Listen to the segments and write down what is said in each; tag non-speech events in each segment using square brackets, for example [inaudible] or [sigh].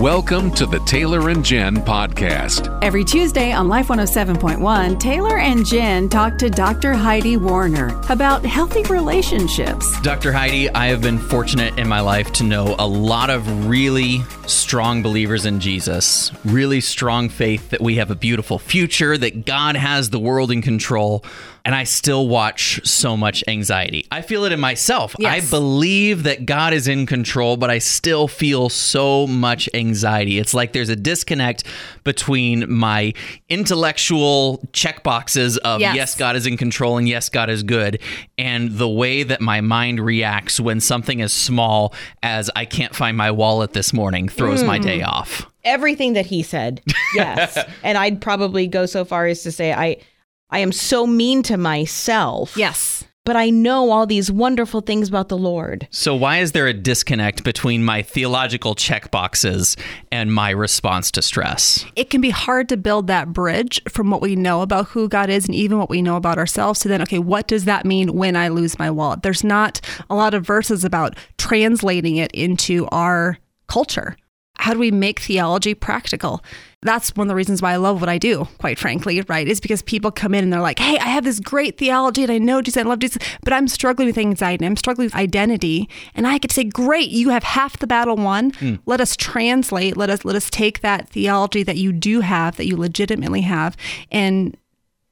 Welcome to the Taylor and Jen podcast. Every Tuesday on Life 107.1, Taylor and Jen talk to Dr. Heidi Warner about healthy relationships. Dr. Heidi, I have been fortunate in my life to know a lot of really strong believers in Jesus, really strong faith that we have a beautiful future, that God has the world in control. And I still watch so much anxiety. I feel it in myself. Yes. I believe that God is in control, but I still feel so much anxiety. It's like there's a disconnect between my intellectual check boxes of Yes. yes, God is in control and yes, God is good, and the way that my mind reacts when something as small as I can't find my wallet this morning throws my day hmm. off. everything that he said. Yes. [laughs] and I'd probably go so far as to say I I am so mean to myself. Yes. But I know all these wonderful things about the Lord. So, why is there a disconnect between my theological check boxes and my response to stress? it can be hard to build that bridge from what we know about who God is and even what we know about ourselves to then, okay, what does that mean when I lose my wallet? There's not a lot of verses about translating it into our culture. How do we make theology practical? That's one of the reasons why I love what I do, quite frankly, right? Is because people come in and they're like, hey, I have this great theology and I know Jesus, I love Jesus, but I'm struggling with anxiety, I'm struggling with identity. And I could say, great, you have half the battle won. Hmm. Let us translate, let us let us take that theology that you do have, that you legitimately have, and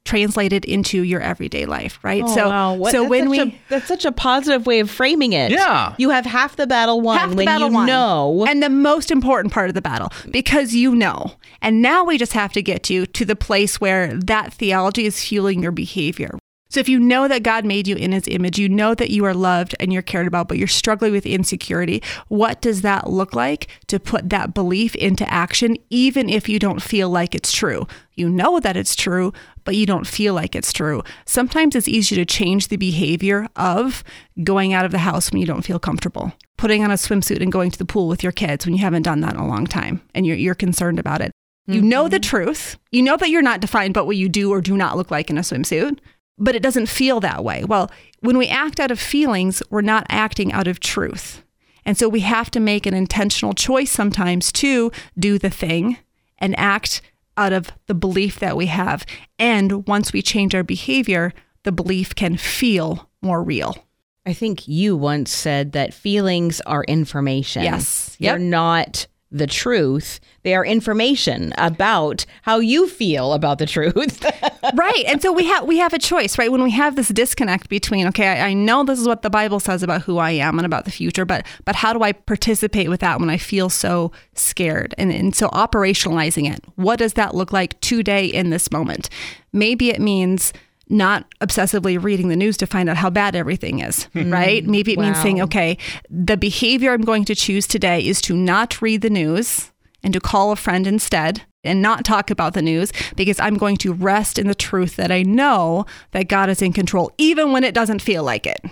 translate it into your everyday life, right? Oh, so wow. What- so when we a, that's such a positive way of framing it. Yeah. You have half the battle won half the when battle you won. know. and the most important part of the battle because you know and now we just have to get you to the place where that theology is fueling your behavior so if you know that God made you in his image, you know that you are loved and you're cared about, but you're struggling with insecurity, what does that look like to put that belief into action, even if you don't feel like it's true? You know that it's true, but you don't feel like it's true. Sometimes it's easy to change the behavior of going out of the house when you don't feel comfortable, putting on a swimsuit and going to the pool with your kids when you haven't done that in a long time and you're, you're concerned about it. You know the mm-hmm. truth. You know that you're not defined by what you do or do not look like in a swimsuit, but it doesn't feel that way. Well, when we act out of feelings, we're not acting out of truth. And so we have to make an intentional choice sometimes to do the thing and act out of the belief that we have. And once we change our behavior, the belief can feel more real. I think you once said that feelings are information. Yes. They're not the truth. They are information about how you feel about the truth. [laughs] right and so we have we have a choice right when we have this disconnect between okay I, I know this is what the bible says about who i am and about the future but but how do i participate with that when i feel so scared and, and so operationalizing it what does that look like today in this moment maybe it means not obsessively reading the news to find out how bad everything is, hmm. right? Maybe it means saying, okay, the behavior I'm going to choose today is to not read the news and to call a friend instead and not talk about the news because I'm going to rest in the truth that I know that God is in control, even when it doesn't feel like it.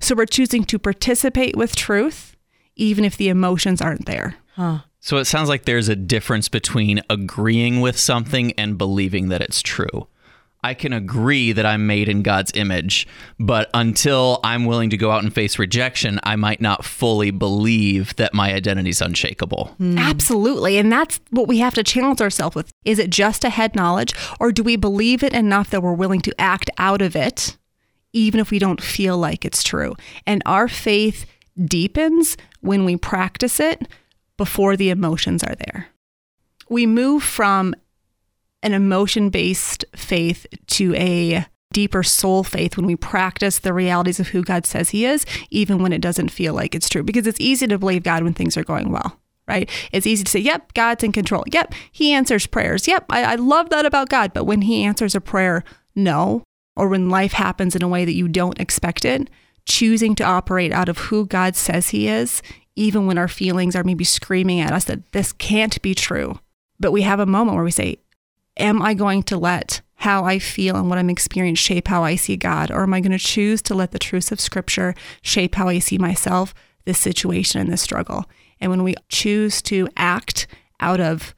So we're choosing to participate with truth, even if the emotions aren't there. So, it sounds like there's a difference between agreeing with something and believing that it's true. I can agree that I'm made in God's image, but until I'm willing to go out and face rejection, I might not fully believe that my identity is unshakable. Hmm. Absolutely. And that's what we have to challenge ourselves with. Is it just a head knowledge, or do we believe it enough that we're willing to act out of it, even if we don't feel like it's true? And our faith deepens when we practice it before the emotions are there. We move from an emotion based faith to a deeper soul faith when we practice the realities of who God says He is, even when it doesn't feel like it's true. Because it's easy to believe God when things are going well, right? It's easy to say, yep, God's in control. Yep, He answers prayers. Yep, I, I love that about God. But when He answers a prayer, no, or when life happens in a way that you don't expect it, choosing to operate out of who God says He is, even when our feelings are maybe screaming at us that this can't be true. But we have a moment where we say, Am I going to let how I feel and what I'm experiencing shape how I see God? Or am I going to choose to let the truths of Scripture shape how I see myself, this situation, and this struggle? And when we choose to act out of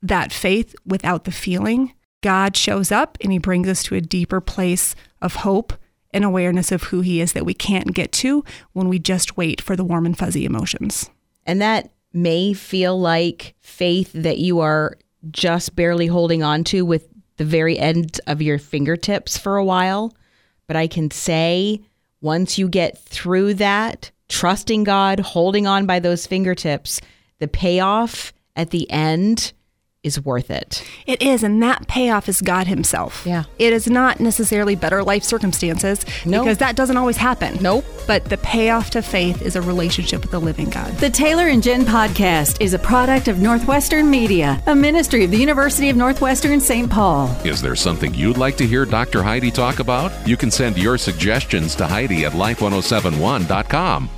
that faith without the feeling, God shows up and He brings us to a deeper place of hope and awareness of who He is that we can't get to when we just wait for the warm and fuzzy emotions. And that may feel like faith that you are just barely holding on to with the very end of your fingertips for a while. But I can say once you get through that, trusting God, holding on by those fingertips, the payoff at the end is worth it. It is, and that payoff is God Himself. Yeah. It is not necessarily better life circumstances No. because that doesn't always happen. Nope. But the payoff to faith is a relationship with the living God. The Taylor and Jen podcast is a product of Northwestern Media, a ministry of the University of Northwestern St. Paul. Is there something you'd like to hear Dr. Heidi talk about? You can send your suggestions to Heidi at life1071.com.